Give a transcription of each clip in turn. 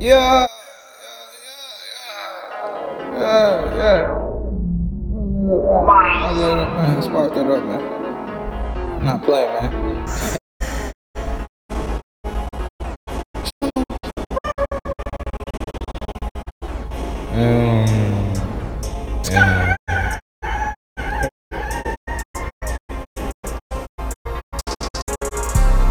Yeah, yeah, yeah, yeah. It, man. Spark that up, man. Not playing, man. Um,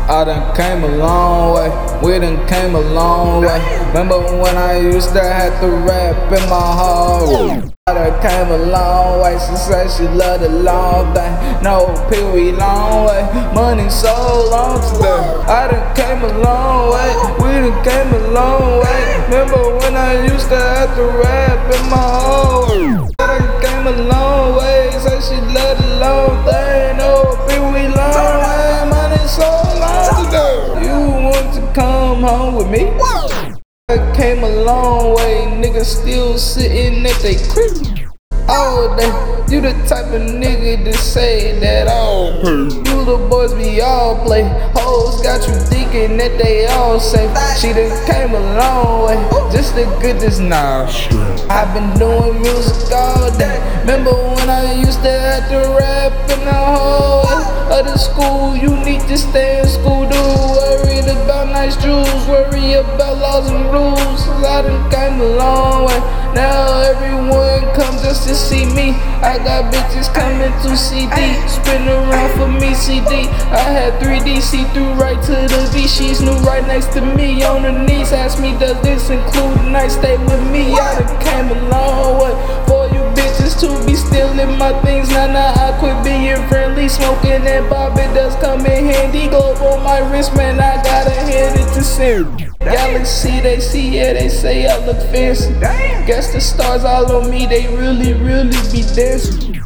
I done came a long way, we done came a long way. Remember when I used to have to rap in my heart? I done came a long way, she said she love the long thing. No, we long way, money so long today. I done came a long way, we done came a long way. Remember when I used to have to rap in my with me. I came a long way, niggas still sitting at they crib. All day, you the type of nigga to say that all You the boys we all play. Hoes got you thinking that they all safe. She done came a long way, just the goodness now. I've been doing music all day. Remember when I used to have to rap in the hallway of the school? You need to stay in school, do worry nice jewels, worry about laws and rules. I done came a long way. Now everyone come just to see me. I got bitches coming to CD, spin around for me CD. I had 3D see through right to the V. She's new right next to me on her knees. Ask me, does this include a night stay with me? I done came a long way for you bitches to be stealing my things. Now, now I quit being friendly, smoking and Bobby does come in handy. Globe on my wrist, man, I gotta hand it to Sam. Galaxy, they see, yeah, they say I look fancy. Damn. Guess the stars all on me, they really, really be dancing.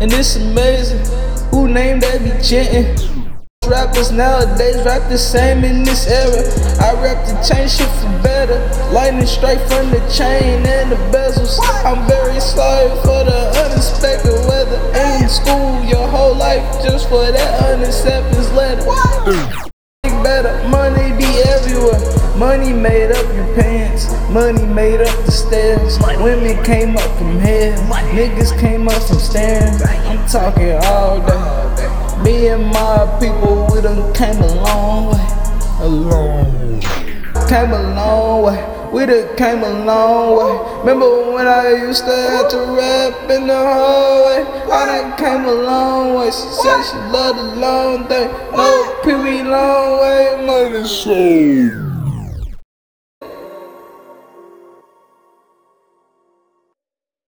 And it's amazing, who named that be chanting? Rappers nowadays rap the same in this era. I rap the chain shit for better. Lightning straight from the chain and the bezels. I'm very sorry for the just for that unacceptance letter. Better money be everywhere. Money made up your pants. Money made up the stairs. Women came up from here. Niggas came up from stairs. I'm talking all day. Me and my people, we done came a long way. A long way. Came a long way. We done came a long way. Remember when I used to have to rap in the hallway? I done came a long way. She said she loved the long thing. No, pee long way, money sold.